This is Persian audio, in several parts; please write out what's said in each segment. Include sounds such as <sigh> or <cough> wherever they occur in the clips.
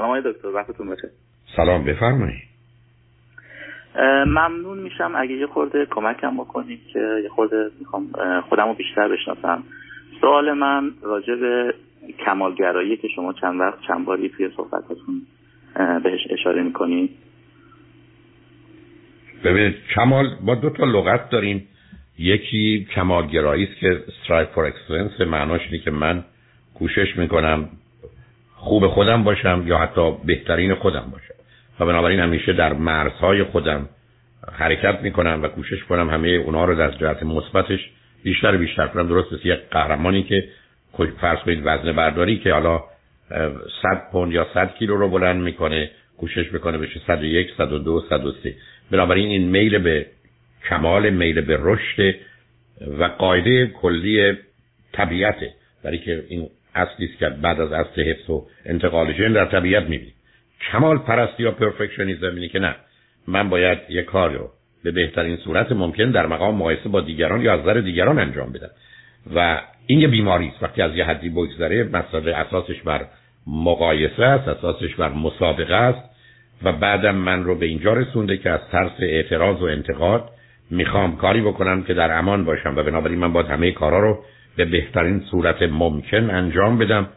سلام آقای دکتر وقتتون بخیر سلام بفرمایید. ممنون میشم اگه یه خورده کمکم بکنید که یه خورده می‌خوام خودم رو بیشتر بشناسم. سوال من راجع به کمالگرایی که شما چند وقت چند باری توی صحبتاتون بهش اشاره می‌کنید ببینید کمال ما دو تا لغت داریم. یکی کمالگرایی است که strive for excellence معناش اینه که من کوشش می‌کنم خوب خودم باشم یا حتی بهترین خودم باشم. و بنابراین همیشه در مرزهای خودم حرکت می‌کنم و کوشش کنم همه اونا رو در جهت مثبتش بیشتر بیشتر کنم. درست مثل یک قهرمانی که فرض کنید وزن برداری که حالا 100 پوند یا 100 کیلو رو بلند می‌کنه کوشش می‌کنه بشه 101 102 103 بنابراین این میل به کمال میل به رشد و قاعده کلی طبیعته. برای که این اصلی است که بعد از اصل حفظ و انتقال ژن در طبیعت می‌بینید کمال پرستی یا پرفکشنیزم اینه که نه. من باید یک کار رو به بهترین صورت ممکن در مقام مقایسه با دیگران یا از نظر دیگران انجام بدم. و این یه بیماری است. وقتی از یه حدی بگذره مسئله اساسش بر مقایسه است اساسش بر مسابقه است و بعدم من رو به اینجا رسونده که از ترس اعتراض و انتقاد می‌خوام کاری بکنم که در امان باشم و بنابراین من باید همه کارا رو به بهترین صورت ممکن انجام بدم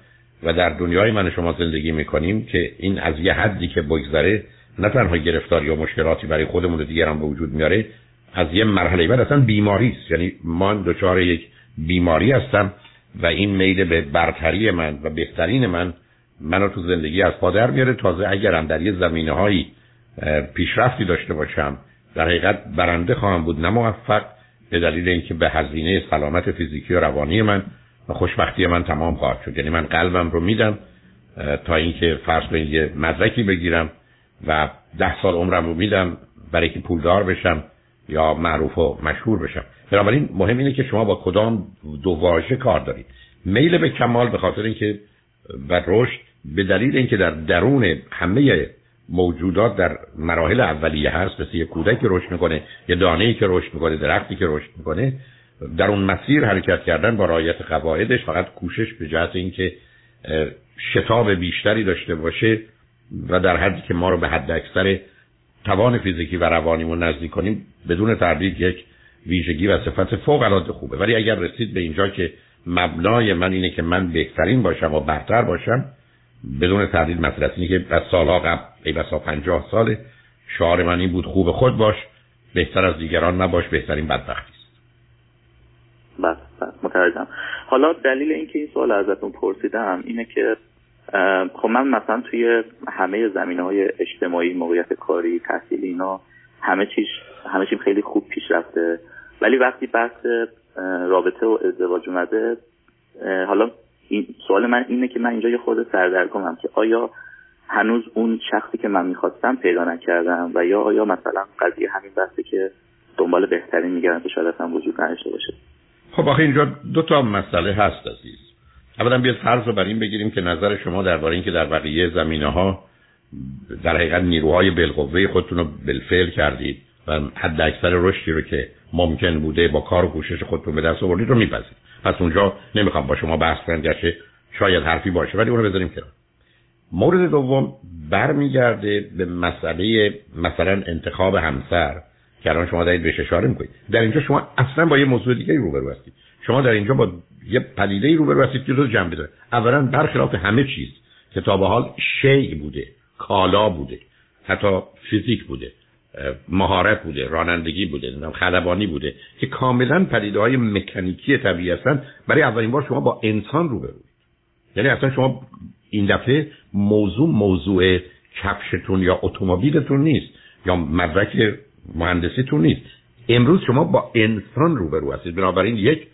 و در دنیای من شما زندگی می‌کنیم که این از یه حدی که بگذره نه تنها گرفتاری و مشکلاتی برای خودمون و دیگران به وجود میاره از یه مرحله بعد اصلا بیماری است. یعنی من دچار یک بیماری هستم و این میل به برتری من و بهترین من منو تو زندگی از پادر میاره. تازه اگرم در یه زمینه پیشرفتی داشته باشم در حقیقت برنده خواهم بود نه موفق. به دلیل اینکه به هزینه سلامت فیزیکی و روانی من و خوشبختی من تمام خواهد شد. یعنی من قلبم رو میدم تا اینکه فرض کنید یه مدرکی بگیرم و ده سال عمرم رو میدم برای که پولدار بشم یا معروف و مشهور بشم. بنابراین مهم اینه که شما با کدام دو واژه کار دارید. میل به کمال به خاطر اینکه و رشد به دلیل اینکه در درون همه موجودات در مراحل اولیه هست مثل یه کودک که رشد می‌کنه یه دانه که رشد می‌کنه درختی که رشد می‌کنه در اون مسیر حرکت کردن با رعایت قواعدش فقط کوشش به جهت اینکه شتاب بیشتری داشته باشه و در حدی که ما رو به حد اکثر توان فیزیکی و روانیمون نزدیک کنیم بدون تردید یک ویژگی و صفت فوق العاده خوبه. ولی اگر رسید به اینجا که مبنای من اینه که من بهترین باشم و برتر باشم بدون تردید مسئله اینه که از سالها قبل ای بسا پنجاه سال شعار من این بود خوب خود باش بهتر از دیگران نباش بهترین بدبختی است. بله, بله، متوجهم. حالا دلیل اینکه این سوال ازتون پرسیدم اینه که خب من مثلا توی همه زمینه های اجتماعی موقعیت کاری تحصیلی اینا همه چیز همه چیز خیلی خوب پیش رفته ولی وقتی بحث رابطه و ازدواج اومده حالا این سوال من اینه که من اینجا یه خورده سردرگمم که آیا هنوز اون شخصی که من می‌خواستم پیدا نکردم و یا آیا مثلا قضیه همین بحثه که دنبال بهترین میگردم که شاید اصلا وجود نداشته باشه؟ خب آخه اینجا دو تا مسئله هست عزیز. اولا بیاد فرض رو بر این بگیریم که نظر شما درباره اینکه در بقیه زمینه ها در حقیقت نیروهای بالقوه خودتون رو بالفعل کردید و حد اکثر رشدی رو که ممکن بوده با کار و کوشش خودتون به دست آوردید رو میپذید پس اونجا نمی‌خوام با شما بحث کنم گرچه شاید حرفی باشه ولی اون رو بذاریم کنار. مورد دوم برمیگرده به مسئله مثلا انتخاب همسر که الان شما دارید بهش اشاره می‌کنید. در اینجا شما اصلا با یه موضوع دیگه روبرو هستید. شما در اینجا با یه پدیده روبرو هستید که دو جنبه داره اولا برخلاف همه چیز که تا به حال شیء بوده کالا بوده حتی فیزیک بوده. مهارت بوده رانندگی بوده خلبانی بوده که کاملا پدیده های مکانیکی طبیعی هستن. برای اولین بار شما با انسان روبروید یعنی اصلا شما این دفعه موضوع موضوع کفشتون یا اتومبیلتون نیست یا مدرک مهندسیتون نیست. امروز شما با انسان روبرو هستید. بنابراین یک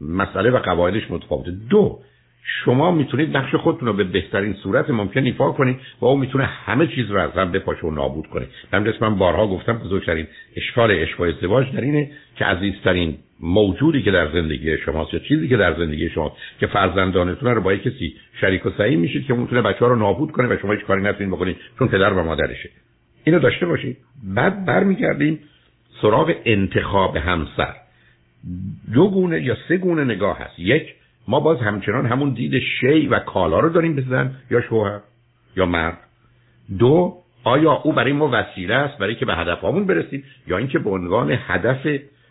مسئله و قواعدش متفاوته. دو شما می‌تونید نقش خودتون رو به بهترین صورت ممکن ایفا کنید و او می‌تونه همه چیز رو از هم بپاشه و نابود کنه. من من بارها گفتم بزرگترین اشکال عشق و ازدواج در اینه که عزیزترین موجودی که در زندگی شماست یا چیزی که در زندگی شماست که فرزندانتون رو با کسی شریک و سعی میشید که می‌تونه بچه ها رو نابود کنه و شما هیچ کاری نتونید بکنید چون پدر و مادرشه. اینو داشته باشید. بعد برمیگردیم سراغ انتخاب همسر. دو گونه یا سه گونه نگاه هست. یک ما باز همچنان همون دید شی و کالا رو داریم بزن یا شوهر یا مرد. دو آیا او برای ما وسیله است برای که به هدفمون برسیم یا اینکه به عنوان هدف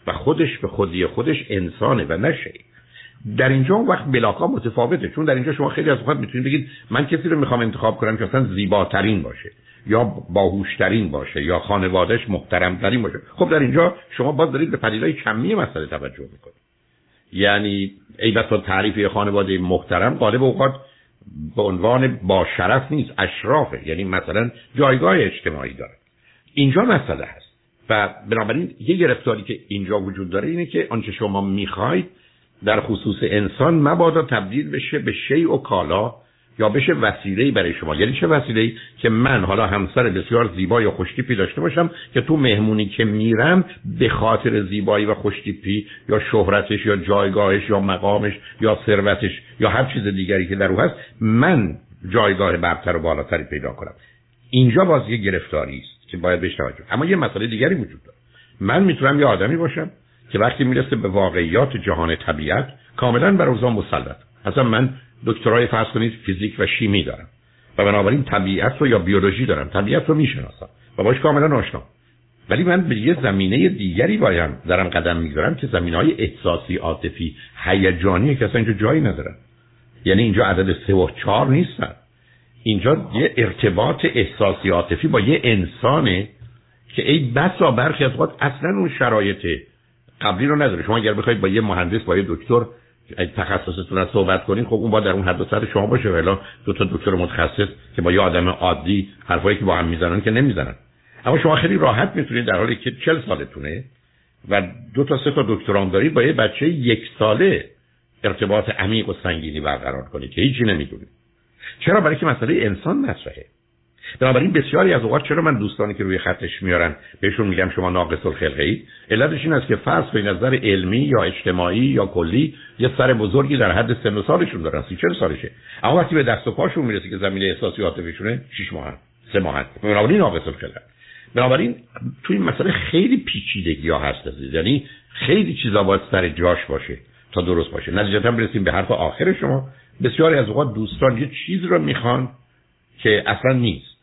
و خودش به خودی خودش انسانه و نشه در اینجا وقت بلاکا متفاوته چون در اینجا شما خیلی از وقت می‌تونید بگید من کسی رو می‌خوام انتخاب کنم که اصلا زیباترین باشه یا باهوشترین باشه یا خانوادهش محترمترین باشه. خب در اینجا شما باز دارید به پدیدهای کمی مسئله توجه می‌کنید. یعنی ای بسا تعریف خانواده محترم غالب اوقات به عنوان با شرف نیست اشرافه. یعنی مثلا جایگاه اجتماعی داره. اینجا مسئله هست. و بنابراین یه گرفتاری که اینجا وجود داره اینه که آنچه شما می‌خواید در خصوص انسان مبادا تبدیل بشه به شیء و کالا یا بشه وسیله‌ای برای شما. یعنی چه وسیله‌ای؟ که من حالا همسر بسیار زیبا یا خوشتیپی داشته باشم که تو مهمونی که میرم به خاطر زیبایی و خوشتیپی یا شهرتش یا جایگاهش یا مقامش یا ثروتش یا هر چیز دیگری که در او هست من جایگاه برتر و بالاتری پیدا کنم. اینجا باز یه گرفتاری است که باید بهش توجه. اما یه مسئله دیگری وجود داره. من می‌تونم یه آدمی باشم که وقتی می‌رسه به واقعیات جهان طبیعت کاملا بر اوضاع مسلط. اصلا من دکترای فرض کنید فیزیک و شیمی دارم. و بنابراین طبیعت رو یا بیولوژی دارم. طبیعت رو می‌شناسم. و باش کاملا آشنا. ولی من به یه زمینه دیگری بایم دارم قدم می‌گذارم که زمینه های احساسی عاطفی هیجانی که اصلا اینجا جایی ندارن. یعنی اینجا عدد سه و چهار نیستن. اینجا یه ارتباط احساسی عاطفی با یه انسانه که ای بسا برخی از اصلا اون شرایط قبلی رو نداره. شما اگر بخواید با یه مهندس با یه دکتر تخصصتون رو صحبت کنین خب اون با در اون حد و شما باشه. ولی دو تا دکتر متخصص که با یه آدم عادی حرفایی که با هم می‌زنن که نمی‌زنن. اما شما خیلی راحت می‌تونید در حالی که چل سالتونه و دو تا سه تا دکتران دارید با یه بچه یک ساله ارتباط عمیق و سنگینی برقرار کنید که هیچی نمی‌دونید. چرا؟ برای که مسئله انسان مطرحه. بنابراین بسیاری از اوقات چرا من دوستانی که روی خطش میارن بهشون میگم شما ناقص الخلقه ای علتش این است که فرض به نظر علمی یا اجتماعی یا کلی یه سر بزرگی در حد سن و سالشون دارن سی چل سالشه. اما وقتی به دست و پاشون می‌رسه که زمینه احساسی عاطفیشونه 6 ماه سه ماه بنابراین ناقص الخلقه بنابراین تو این مسئله خیلی پیچیدگی ها هست یعنی خیلی چیزا باید سر جاش باشه تا درست باشه. نتیجتا برسیم به حرف آخر شما. بسیاری از اوقات دوستان یه چیز رو می‌خوان که اصلا نیست.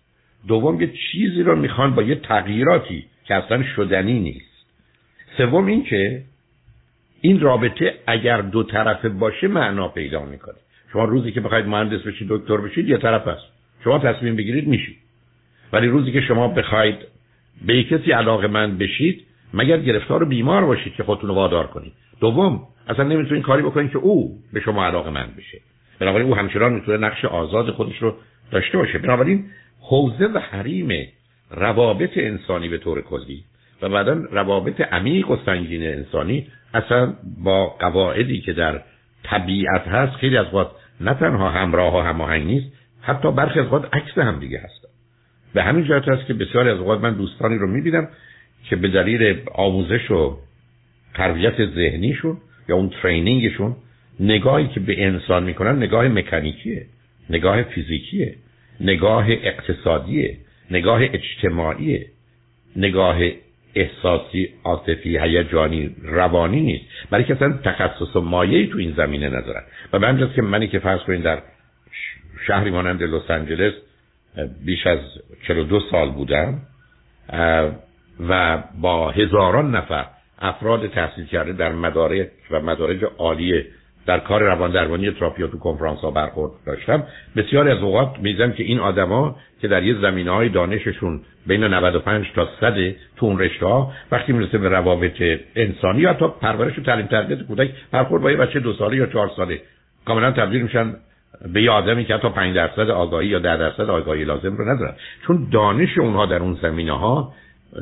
دوم یه چیزی رو می‌خوان با یه تغییراتی که اصلا شدنی نیست. سوم این که این رابطه اگر دو طرفه باشه معنا پیدا می‌کنه. شما روزی که بخواید مهندس بشید دکتر بشید یه طرف است. شما تصمیم بگیرید میشید. ولی روزی که شما بخواید به کسی علاقه من بشید مگر گرفتار بیمار باشید که خودتون رو وادار کنید. دوم اصلا نمی‌تونید کاری بکنید که او به شما علاقه من بشه. بنابراین او همچنان می‌تونه نقش آزاد خودش رو داشته باشه. بنابراین حوزه و حریم روابط انسانی به طور کلی و بعدا روابط عمیق و سنگین انسانی اصلا با قواعدی که در طبیعت هست خیلی از وقت نه تنها همراه و هماهنگ نیست حتی برخی از وقت عکس هم دیگه هست به همین جهت هست که بسیاری از اوقات من دوستانی رو می‌بینم که به دلیل آموزش و تربیت ذهنیشون یا اون ترینینگشون نگاهی که به انسان می‌کنن نگاه مکانیکیه نگاه فیزیکیه نگاه اقتصادیه نگاه اجتماعی نگاه احساسی عاطفی هیجانی روانی نیست. برای که اصلا تخصص و مایه‌ای تو این زمینه ندارن. و به همجاست که منی که فرض کنید در شهری مانند لس آنجلس بیش از 42 سال بودم و با هزاران نفر افراد تحصیل کرده در مدارج و مدارج عالی در کار روان درمانی تراپیا تو کنفرانس ها برخورد داشتم. بسیاری از اوقات میزم که این آدما که در یه زمینه های دانششون بین 95 تا 100 تو رشته ها وقتی می‌رسه به روابط انسانی یا تا پرورش و تعلیم تربیت کودک برخورد با یه بچه دو ساله یا چهار ساله. کاملا تبدیل میشن به یه آدمی که حتی 5 درصد آگاهی یا 10 درصد آگاهی لازم رو ندارن. چون دانش اونها در اون زمینه ها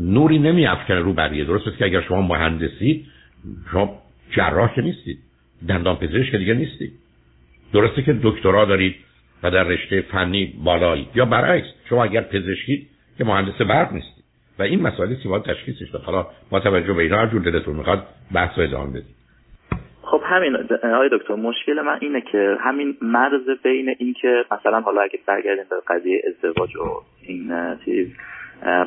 نوری نمیافکنه رو بقیه. درست که اگر شما مهندسی شما جراح نیستید. دندان پزشک دیگه نیستی. درسته که دکترا دارید و در رشته فنی بالایی. یا برعکس شما اگر پزشکید که مهندس برق نیستید و این مسائلی که باید تشخیصش داد. حالا با توجه به اینا هر جور دلتون می‌خواد بحث رو ادامه بدید خب همین آقای دکتر مشکل من اینه که همین مرز بین این که مثلا حالا اگه برگردیم به قضیه ازدواج و این چیز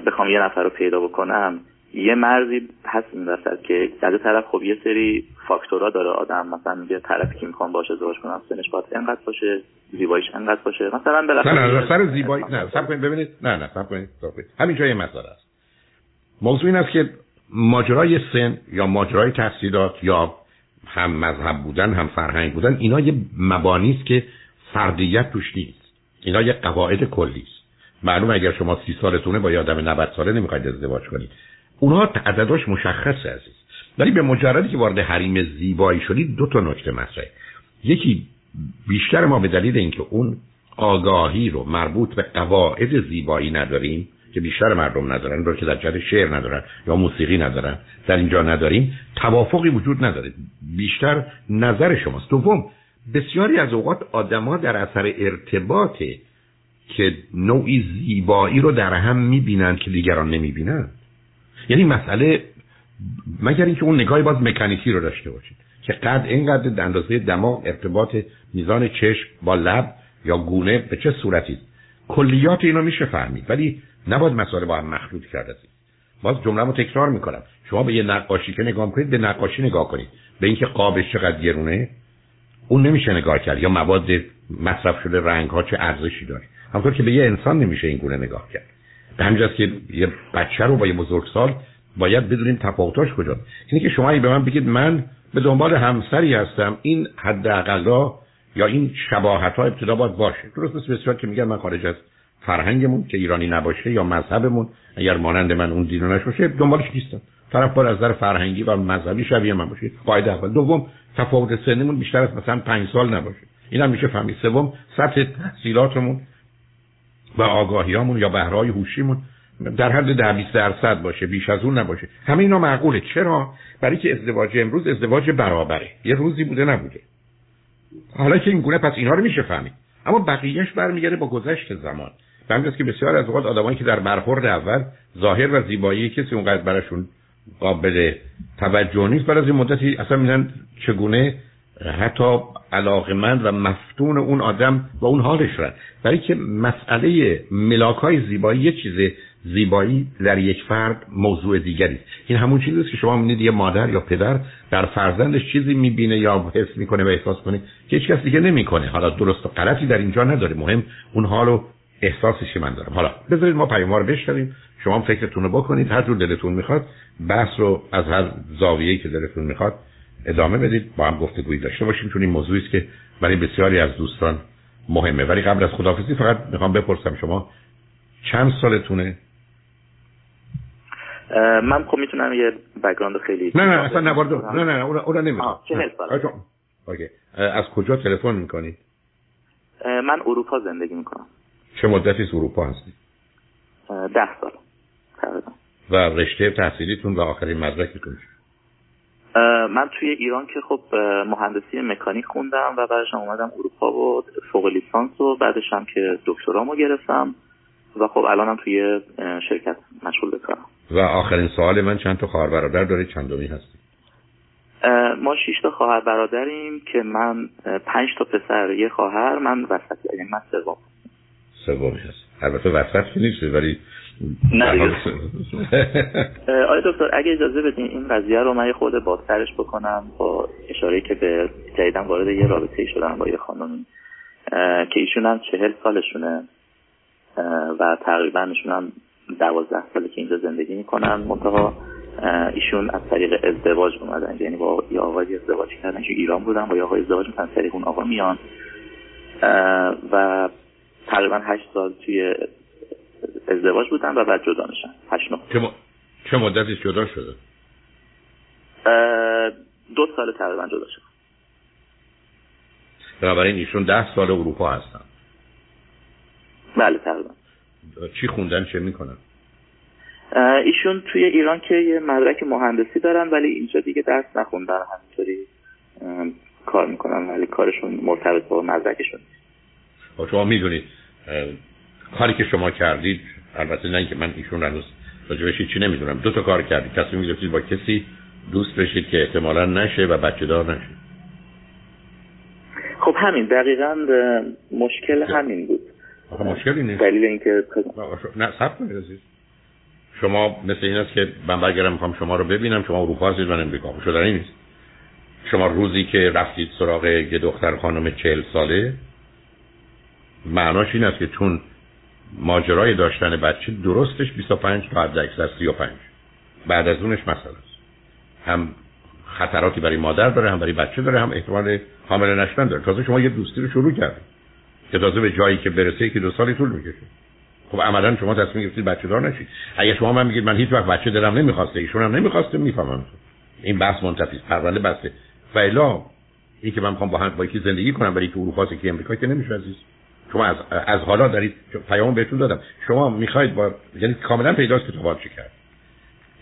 بخوام یه نفر رو پیدا بکنم یه مرزی هست این وسط که از طرف خب یه سری فاکتورها داره آدم مثلا یه طرف که می‌خوام باشه ازدواج کنم سنش باید انقدر باشه زیباییش انقدر باشه. مثلا بالاخره نه نه سر زیبایی نه صبر کنید ببینید. نه نه صبر کنید همین جای مسئله است. موضوع این است که ماجرای سن یا ماجرای تحصیلات یا هم مذهب بودن هم فرهنگ بودن اینا یه مبانی است که فردیت توش نیست. اینا یه قواعد کلی است. معلوم اگر شما سی سالتونه با یه آدم 90 ساله نمی‌خواید ازدواج کنید. اونها عدداش مشخصه عزیز. ولی به مجردی که وارد حریم زیبایی شدید دو تا نکته مطرحه. یکی بیشتر ما به دلیل اینکه اون آگاهی رو مربوط به قواعد زیبایی نداریم که بیشتر مردم ندارن رو که در جهت شعر ندارن یا موسیقی ندارن در اینجا نداریم توافقی وجود نداره. بیشتر نظر شماست. دوم بسیاری از اوقات آدما در اثر ارتباط که نوعی زیبایی رو در هم می‌بینند که دیگران نمی‌بینند یعنی مسئله مگر اینکه اون نگاهی باز مکانیکی رو داشته باشید که قد اینقدر اندازه دماغ ارتباط میزان چشم با لب یا گونه به چه صورتی. کلیات اینو میشه فهمید ولی نباید مسئله با هم مخلوط کرده باز جمله رو تکرار می‌کنم. شما به یه نقاشی که نگاه کنید به نقاشی نگاه کنید. به اینکه قابش چقدر گرونه اون نمیشه نگاه کرد. یا مواد مصرف شده رنگ ها چه ارزشی داره. همطور که به یه انسان نمیشه این گونه نگاه کرد. به همجاست که یه بچه رو با یه بزرگسال باید بدونیم تفاوتاش کجا اینه که شما به من بگید من به دنبال همسری هستم این حداقل یا این شباهت ها ابتدا باید باشه. درست مثل بسیار که میگن من خارج از فرهنگمون که ایرانی نباشه یا مذهبمون اگر مانند من اون دینو نشه دنبالش نیستم. طرف بار از نظر فرهنگی و مذهبی شبیه من باشه. قاعده اول. دوم تفاوت سنمون بیشتر از مثلا پنج سال نباشه. این هم میشه فهمید. سوم سطح تحصیلاتمون و آگاهیامون یا بهرهای هوشیمون در حد ده 20 درصد باشه بیش از اون نباشه. همه اینا معقوله. چرا؟ برای که ازدواج امروز ازدواج برابره. یه روزی بوده نبوده. حالا که این گونه پس اینها رو میشه فهمید. اما بقیهش برمیگرده با گذشت زمان. به که بسیار از اوقات آدمایی که در برخورد اول ظاهر و زیبایی کسی اونقدر براشون قابل توجه نیست. بعد از این مدتی اصلا میدن چگونه حتی علاقمند و مفتون اون آدم و اون حالش رد. برای که مسئله ملاک های زیبایی یه چیز زیبایی در یک فرد موضوع دیگری این همون چیزی است که شما می‌بینید یه مادر یا پدر در فرزندش چیزی می‌بینه یا حس می‌کنه و احساس کنه که هیچ کس دیگه نمی‌کنه. حالا درست و غلطی در اینجا نداره. مهم اون حالو احساسی که من دارم. حالا بذارید ما پیام رو بشنویم. شما فکرتون رو بکنید. هر جور دلتون می‌خواد بحث رو از هر زاویه‌ای که دلتون می‌خواد ادامه بدید. با هم گفتگویی داشته باشیم چون این موضوعی است که برای بسیاری از دوستان مهمه. ولی قبل از خدافزی فقط می‌خوام بپرسم شما چند سالتونه؟ من خب می‌تونم یه بک‌گراند خیلی نه نه اصلا نوارد نه نه اون اون نمی‌خوام. اوکی. از کجا تلفن می‌کنید؟ من اروپا زندگی می‌کنم. چه مدتی اروپا هستی؟ ده سال. و رشته تحصیلیتون و آخرین مدرکتون من توی ایران که خب مهندسی مکانیک خوندم و بعدش اومدم اروپا و فوق لیسانس و بعدش هم که دکترامو گرفتم و خب الانم توی شرکت مشغول به و آخرین سوال من چند تا خواهر برادر داره چندمی هستی ما شش تا خواهر برادریم که من پنج تا پسر یه خواهر من وسط یعنی من سوم. سومی هست. البته وسط که نیست ولی نه. <laughs> آیا دکتر اگه اجازه بدین این قضیه رو من یه خود بازترش بکنم با اشاره که به جدیدن وارد یه رابطه شدم با یه خانمی که ایشون هم چهل سالشونه و تقریبا ایشون هم دوازده ساله که اینجا زندگی می‌کنن. منتها ایشون از طریق ازدواج اومدن. یعنی با یه آقای ازدواج کردن که ایران بودن با یه آقای ازدواج می‌کنن طریق اون آقا میان. و تقریبا هشت سال توی ازدواج بودن و بعد جدا میشن. هشت چه, م... چه مدتی جدا شده؟ دو سال تقریبا جدا شد. بنابراین ایشون ده سال اروپا هستن. بله تقریبا. چی خوندن چه می‌کنن؟ ایشون توی ایران که یه مدرک مهندسی دارن ولی اینجا دیگه درس نخوندن. همینطوری کار می‌کنن ولی کارشون مرتبط با مدرکشون خب شما می‌دونید کاری که شما کردید البته نه که من ایشون هنوز راجبش چی نمی‌دونم. دو تا کار کردید تصمیم می‌گرفتید با کسی دوست بشید که احتمالا نشه و بچه دار نشه. خب همین. دقیقا مشکل همین بود. مشکلی نیست. دلیل اینکه نه سب کنید عزیز. شما مثل این است که من برگردم می‌خوام شما رو ببینم. شما اروپا هستید من امریکا. شدنی نیست. شما روزی که رفتید سراغ یه دختر خانم چهل ساله معناش این است که چون ماجرای داشتن بچه درستش 25 تا حد اکثر 35 بعد از اونش مسئله است. هم خطراتی برای مادر داره هم برای بچه داره هم احتمال حامل نشدن داره. تازه شما یه دوستی رو شروع کردید که تازه به جایی که برسه که دو سالی طول می‌کشه. خب عملا شما تصمیم گرفتید بچه دار نشید. اگه شما من میگید من هیچ وقت بچه دلم نمی‌خواسته ایشون هم نمی‌خواسته می‌فهمم. این بحث منتفی پرونده بسته. و الا این که من می‌خوام با هم با یکی زندگی کنم برای که اروپا که امریکا که نمیشه عزیز. شما از از حالا دارید پیام بهتون دادم. شما می‌خواید با یعنی کاملا پیداست که تو کرد.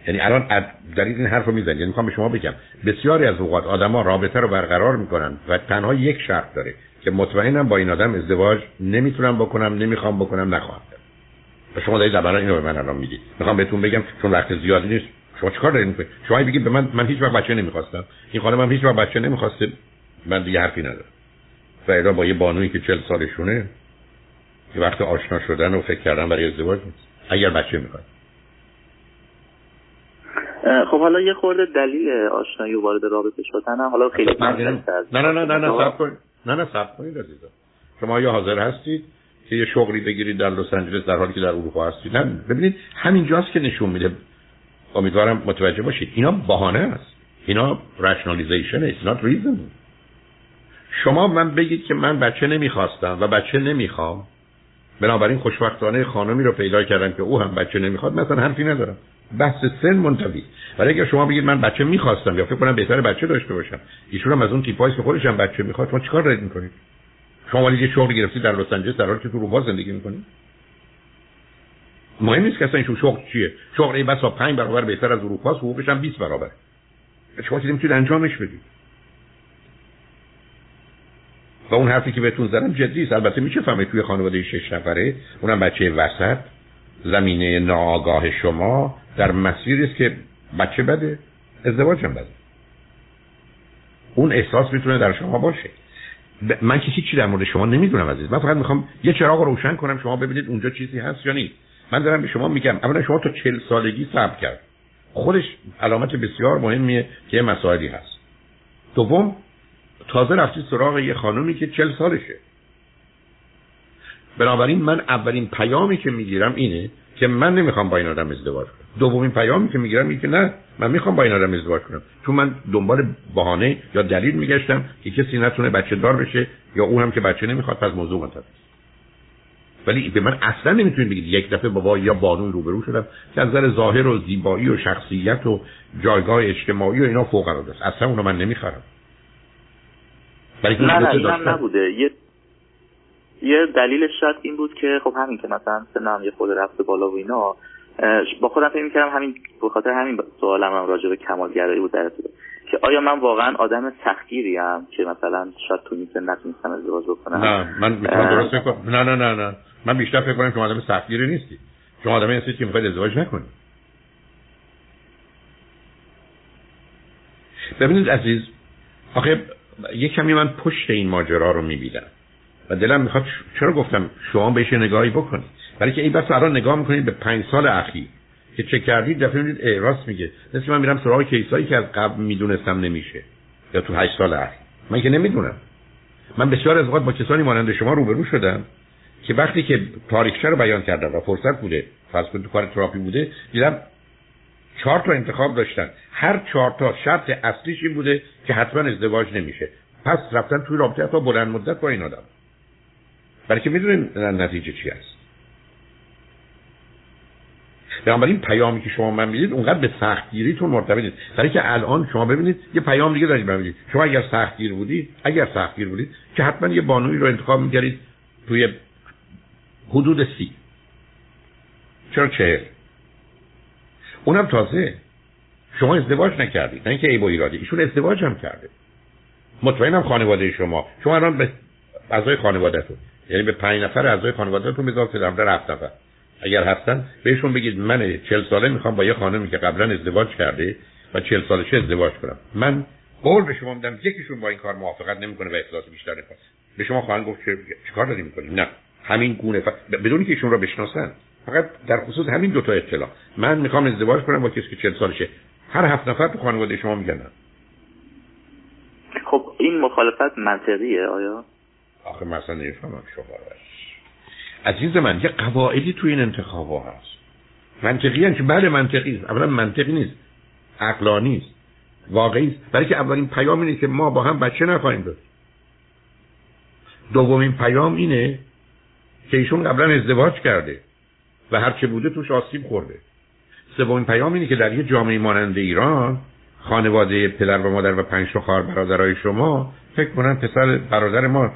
یعنی الان دارید این حرف رو می‌زنید. یعنی می‌خوام به شما بگم بسیاری از اوقات آدما رابطه رو برقرار می‌کنن و تنها یک شرط داره که مطمئنم با این آدم ازدواج نمی‌تونم بکنم نمی‌خوام بکنم نخواهم و شما دارید زبانا اینو به من الان میگید. می‌خوام بهتون بگم چون وقت زیادی نیست شما چیکار دارید می‌کنید؟ شما بگید به من من هیچ وقت بچه نمی‌خواستم. این خانم هم هیچ وقت بچه نمی‌خواسته من دیگه حرفی ندارم. و با یه بانویی که 40 سالشونه که وقت آشنا شدن و فکر کردن برای ازدواج نیست. اگر بچه می‌خواد. خب حالا یه خورده دلیل آشنایی و وارد رابطه شدن حالا خیلی نه نه نه نه نه سب کنید. نه نه سب کنید عزیزم شما یا حاضر هستید که یه شغلی بگیرید در لس آنجلس در حالی که در اروپا هستید. نه ببینید همینجاست که نشون میده. امیدوارم متوجه باشید. اینا بهانه است. اینا رشنالیزیشن it's not reason شما من بگید که من بچه نمی‌خواستم و بچه نمی‌خوام. بنابراین خوشبختانه خانمی رو پیدا کردم که او هم بچه نمی‌خواد مثلا حرفی ندارم. بحث سن منتوی ولی اگر شما بگید من بچه می‌خواستم یا فکر کنم بهتر بچه داشته باشم ایشون هم از اون تیپایی که خودش هم بچه می‌خواد شما چیکار دارید می‌کنید؟ شما ولی یه شغلی گرفتید در لس آنجلس در حالی که تو اروپا زندگی می‌کنید؟ مهم نیست که اصلا این شغل چیه. شغل این بسا 5 برابر بهتر از اروپا حقوقش هم 20 برابر شما چیزی می‌تونید انجامش بدید. و اون حرفی که بهتون زدم جدی است. البته میشه فهمید توی خانواده شش نفره اونم بچه وسط. زمینه ناآگاه شما در مسیری است که بچه بده ازدواج هم بده. اون احساس می‌تونه در شما باشه. من که هیچی در مورد شما نمی‌دونم عزیز. من فقط می‌خوام یه چراغ روشن کنم شما ببینید اونجا چیزی هست یا نیست. من دارم به شما میگم اولا شما تا چل سالگی صبر کرد. خودش علامت بسیار مهمیه که مسائلی هست. دوم تازه رفتید سراغ یه خانومی که چل سالشه. بنابراین من اولین پیامی که می‌گیرم اینه که من نمی‌خوام با این آدم ازدواج کنم. دومین پیامی که می‌گیرم اینه که نه من می‌خوام با این آدم ازدواج کنم. چون من دنبال بهانه یا دلیل میگشتم که کسی نتونه بچه دار بشه یا اون هم که بچه نمی‌خواد پس موضوع منتفی ولی به من اصلا نمی‌تونید بگید یک دفعه بابا یا بانوی روبرو شدم که از نظر ظاهر و زیبایی و شخصیت و جایگاه اجتماعی و اینا فوق العاده است. اصلا اونو من نمی‌خرم. ولی نه نه نبوده. یه یه دلیلش شاید این بود که خب همین که مثلا سنم یه خود رفته بالا و اینا با خودم فکر می‌کردم همین به خاطر همین سوالم هم راجع به کمالگرایی بود در که آیا من واقعا آدم سختگیری ام که مثلا شاید تو این سن نتونستم ازدواج بکنم؟ نه من می‌خوام درست نه نه نه نه. من بیشتر فکر کنم شما آدم سختگیری نیستی. شما آدمی هستید که می‌خواید ازدواج نکنید ببینید عزیز آخه یه کمی من پشت این ماجرا رو می‌بینم. و دلم می‌خواد چرا گفتم شما بهش نگاهی بکنید؟ برای که این بس الان نگاه می‌کنید به پنج سال اخیر که چه کردید دفعه می‌دید راست میگه. مثل من میرم سراغ کیسایی که از قبل می‌دونستم نمیشه. یا تو هشت سال اخیر. من که نمی‌دونم. من بسیار از اوقات با کسانی مانند شما روبرو شدم که وقتی که تاریخچه رو بیان کردن و فرصت بوده فرض تو کار تراپی بوده دیدم چهار تا انتخاب داشتن. هر چهار تا شرط اصلیش این بوده که حتما ازدواج نمیشه. پس رفتن توی رابطه تا بلند مدت با این آدم. برای که می‌دونین نتیجه چی است بنابراین پیامی که شما من می‌دید اونقدر به سختگیریتون مرتبطید برای که الان شما ببینید یه پیام دیگه دارید ببینید شما اگر سختگیر بودید اگر سختگیر بودید که حتما یه بانوی رو انتخاب می‌کردید توی حدود سی. چرا چهل؟ اونم تازه. شما ازدواج نکردید نه اینکه ای با ایشون ازدواج هم کرده. مطمئنم خانواده شما. شما الان به اعضای خانوادهتون یعنی به پنج نفر اعضای خانوادهتون می‌ذارید در در هفت نفر. اگر هستن بهشون بگید من چل ساله می‌خوام با یه خانمی که قبلا ازدواج کرده و چل سالشه ازدواج کنم. من قول به شما میدم یکیشون با این کار موافقت نمی‌کنه و اخلاص بیشتر نکنه به شما خواهند گفت چه کار داری می‌کنی نه. همین گونه ف... بدون که ایشون رو بشناسن. فقط در خصوص همین دوتا اطلاع. من می‌خوام ازدواج کنم با کسی که چل سالشه. هر هفت نفر تو خانواده شما میگن. خب این مخالفت منطقیه آیا؟ آخه مثلا نمی‌فهمم شما عزیز من یه قواعدی تو این انتخاب ها هست. منطقی که بله منطقی است. اولا منطقی نیست. عقلانی است. واقعی است. برای که اولین پیام اینه که ما با هم بچه نخواهیم داشت. دومین پیام اینه که ایشون قبلا ازدواج کرده. و هر چه بوده توش آسیب خورده. سومین پیام اینه که در یه جامعه مانند ایران خانواده پدر و مادر و پنج تا خواهر برادرای شما فکر کنن پسر برادر ما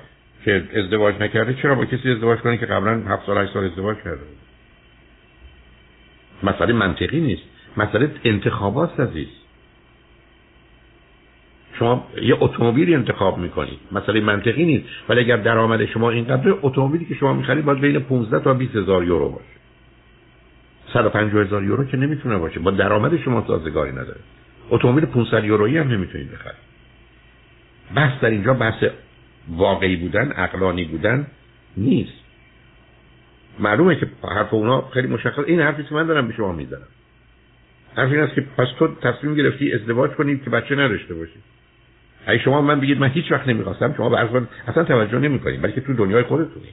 که ازدواج نکرده چرا با کسی ازدواج کنه که قبلا هفت سال هشت سال ازدواج کرده؟ مسئله منطقی نیست. مسئله انتخابات عزیز. شما یه اتومبیلی انتخاب می‌کنید. مسئله منطقی نیست. ولی اگر درآمد شما اینقدر اتومبیلی که شما می‌خرید باید بین 15 تا 20 هزار یورو باشه. 150 هزار یورو که نمی‌تونه باشه. با درآمد شما سازگاری نداره. اتومبیل 500 یورویی هم نمی‌تونید بخرید. بحث در اینجا بحث واقعی بودن عقلانی بودن نیست. معلومه که حرف اونا خیلی مشخص این حرفی که من دارم به شما می‌زنم. حرف این است که پس تو تصمیم گرفتی ازدواج کنید که بچه نداشته باشی. اگه شما من بگید من هیچ وقت نمی‌خواستم شما به اصلا توجه نمی‌کنید بلکه تو دنیای خودتونی.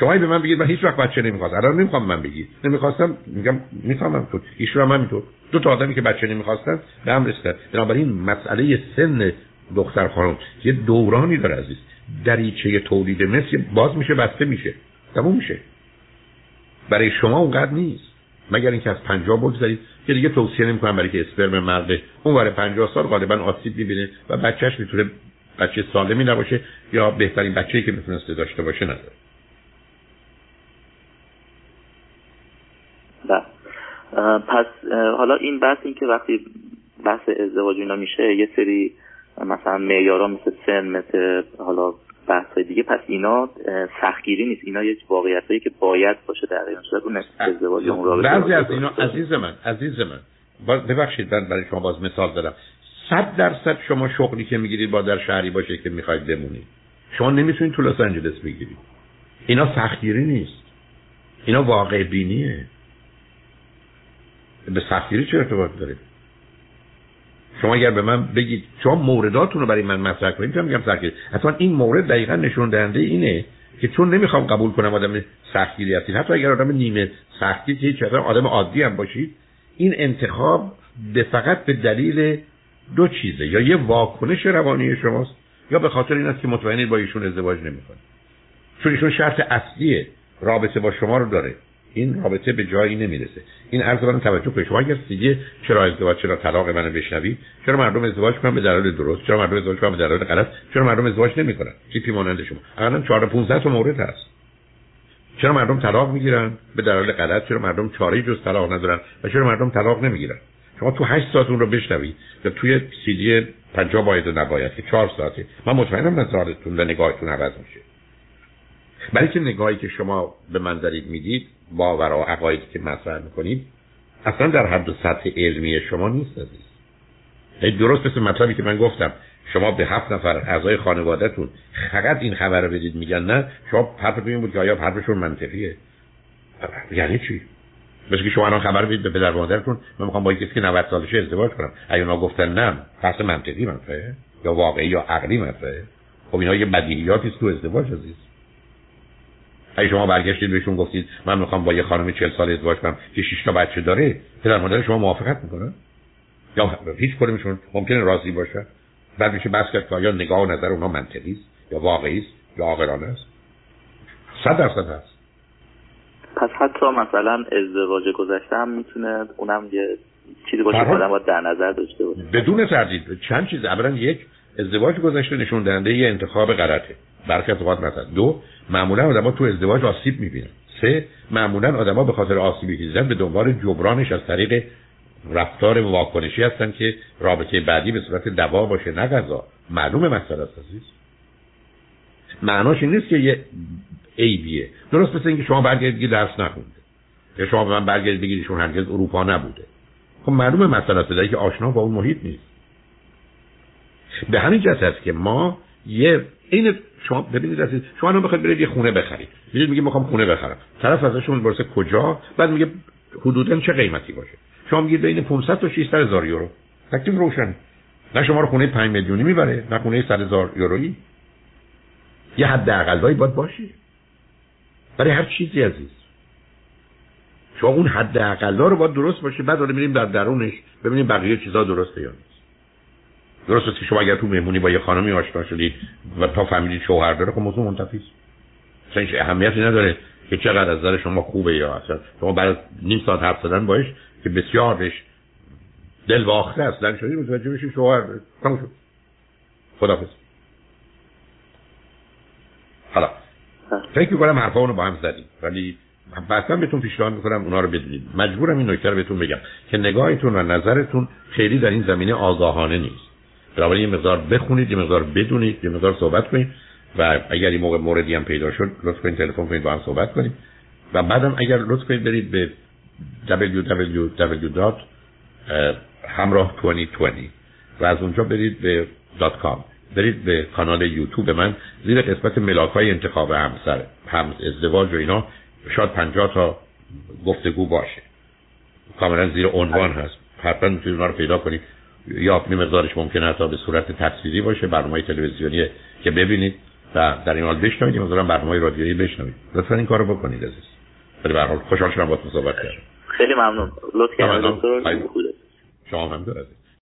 شما به من بگید من هیچ وقت بچه نمی‌خواستم. الان نمی‌خوام من بگید. نمی‌خواستم میگم می‌فهمم تو. ایشون هم همینطور. دو تا آدمی که بچه نمی‌خواستن به هم رسیدن. بنابراین مسئله سن دختر خانم یه دورانی داره عزیز. دریچه تولید مثل باز میشه بسته میشه. تموم میشه. برای شما اونقدر نیست. مگر اینکه از پنجاه بگذارید. که دیگه توصیه نمی‌کنم برای که اسپرم مرده اون ور پنجاه سال غالبا آسیب می‌بینه و بچهش می‌تونه بچه سالمی نباشه یا بهترین بچه‌ای که می‌تونسته داشته باشه نداره بله. پس حالا این بحث این که وقتی بحث ازدواج اینا میشه یه سری مثلا معیارا مثل سن مثل حالا بحث های دیگه پس اینا سختگیری نیست. اینا یه واقعیتایی که باید باشه در این صورت. اون ازدواج اون بعضی از اینا عزیز من عزیز من ببخشید من برای شما باز مثال دارم. صد درصد شما شغلی که می‌گیرید با در شهری باشه که می‌خواید بمونید. شما نمی‌تونید تو لس آنجلس بگیرید. اینا سختگیری نیست. اینا واقع بینیه. به سختگیری چه ارتباط داره شما اگر به من بگید شما مورداتون رو برای من مطرح کنید می‌تونم میگم سختگیری. اصلا این مورد دقیقا نشون دهنده اینه که چون نمی‌خوام قبول کنم آدم سختگیری هستید حتی اگر آدم نیمه سختی که هیچ آدم عادی هم باشید این انتخاب به فقط به دلیل دو چیزه یا یه واکنش روانی شماست یا به خاطر این است که مطمئنید با ایشون ازدواج نمی‌کنید. چون ایشون شرط اصلی رابطه با شما رو داره. این رابطه به جایی نمی‌رسه. این عرض من توجه کنید. شما اگر سیگه چرا ازدواج چرا طلاق منو بشنوید؟ چرا مردم ازدواج کنن به دلایل درست چرا مردم ازدواج کنن به دلایل غلط؟ چرا مردم ازدواج نمی‌کنن؟ چی مانند شما. الان 4 15 تا مورد هست. چرا مردم طلاق می‌گیرن؟ به دلایل غلط. چرا مردم چاره جز طلاق ندارن؟ و چرا مردم طلاق نمی‌گیرن؟ شما تو 8 ساعت اون رو بشنوید یا توی سی دی 50 باید و نباید که 4 ساعته. من مطمئنم نظرتون و نگاهتون عوض میشه. برای که نگاهی که شما به من دارید می‌دید باور و عقایدی که مطرح می‌کنید اصلا در حد و سطح علمی شما نیست عزیز. درست مثل مطلبی که من گفتم شما به هفت نفر اعضای خانوادهتون فقط این خبر رو بدید میگن نه شما حرفتون این بود که آیا حرفشون منطقیه؟ یعنی چی؟ مثل که شما الان خبر بدید به پدر مادرتون من می‌خوام با کسی که 90 سالشه ازدواج کنم. اگه اونا گفتن نه پس منطقی منطقه یا واقعی یا عقلی منطقه خب اینا یه بدیهیاتی تو ازدواج عزیز. اگه شما برگشتید بهشون گفتید من می‌خوام با یه خانم 40 سال ازدواج کنم که 6 تا بچه داره پدر مادر شما موافقت می‌کنه یا هیچ کدومشون ممکنه راضی باشه؟ بعد میشه بحث کرد که آیا نگاه و نظر اونها منطقی است یا واقعی است یا عاقلانه است؟ صد درصد هست. پس حتی مثلا ازدواج گذشته هم می‌تونه اونم یه چیزی باشه که آدم در نظر داشته باشه. بدون تردید چند چیز اولا یک ازدواج گذشته نشون دهنده یه انتخاب غلطه. برخی از اوقات مثلا دو معمولا آدما تو ازدواج آسیب می‌بینن. سه معمولا آدما به خاطر آسیبی که دیدن به دنبال جبرانش از طریق رفتار واکنشی هستن که رابطه بعدی به صورت دوا باشه نه غذا. معلوم مسئله است عزیز. معناش این نیست که یه عیبیه. درست مثل اینکه شما برگردید درس نخونده. یا شما به من برگردید بگید ایشون هرگز اروپا نبوده. خب معلوم مسئله است که آشنا با اون محیط نیست. به همین جهت است که ما یه این شما ببینید عزیز شما الان بخواید برید یه خونه بخرید. میگید میگه می‌خوام خونه بخرم. طرف ازشون برسه کجا؟ بعد میگه حدودا چه قیمتی باشه. شما میگید بین 500 تا 600 هزار یورو. تکلیف روشن نه شما رو خونه 5 میلیونی می‌بره نه خونه 100 هزار یورویی. یه حد اقلایی باید باشه. برای هر چیزی عزیز. شما اون حد اقلا رو باید درست باشه. بعد رو میریم در درونش ببینیم بقیه چیزا درسته یا نیست. درست است که شما اگر تو مهمونی با یه خانمی آشنا شدید و تا فهمیدید شوهر داره خب موضوع منتفی است. اصلا اهمیتی نداره که چقدر از نظر شما خوبه یا اصلا. شما بعد نیم ساعت حرف زدن باش که بسیار بهش دل واخته در شدید متوجه بشید شوهر تموم شد. خدافظ حالا فکر می‌کنم حرفا رو با هم زدیم. ولی بعدا بهتون پیشنهاد می‌کنم اونا رو بدونید. مجبورم این نکته رو بهتون بگم که نگاهتون و نظرتون خیلی در این زمینه آگاهانه نیست. بنابراین یه مقدار بخونید یه مقدار بدونید یه مقدار صحبت کنید. و اگر این موقع موردی هم پیدا شد لطف کنید تلفن کنید با هم صحبت کنید و بعدم اگر لطف کنید برید به www.hamrah2020 و از اونجا برید به .com برید به کانال یوتیوب من. زیر قسمت ملاک های انتخاب همسر هم ازدواج و اینا شاید پنجاه تا گفتگو باشه. کاملا زیر عنوان هست. حتما می‌تونید رو پیدا کنید. یا می مقدارش ممکنه تا به صورت تصویری باشه برنامه تلویزیونی که ببینید و در این حال بشنوید مثلا برنامه رادیویی بشنوید. لطفا این کارو بکنید عزیز. خیلی به حال خوشحال شدم باهاتون صحبت کردم. خیلی ممنون. لطفا. شما هم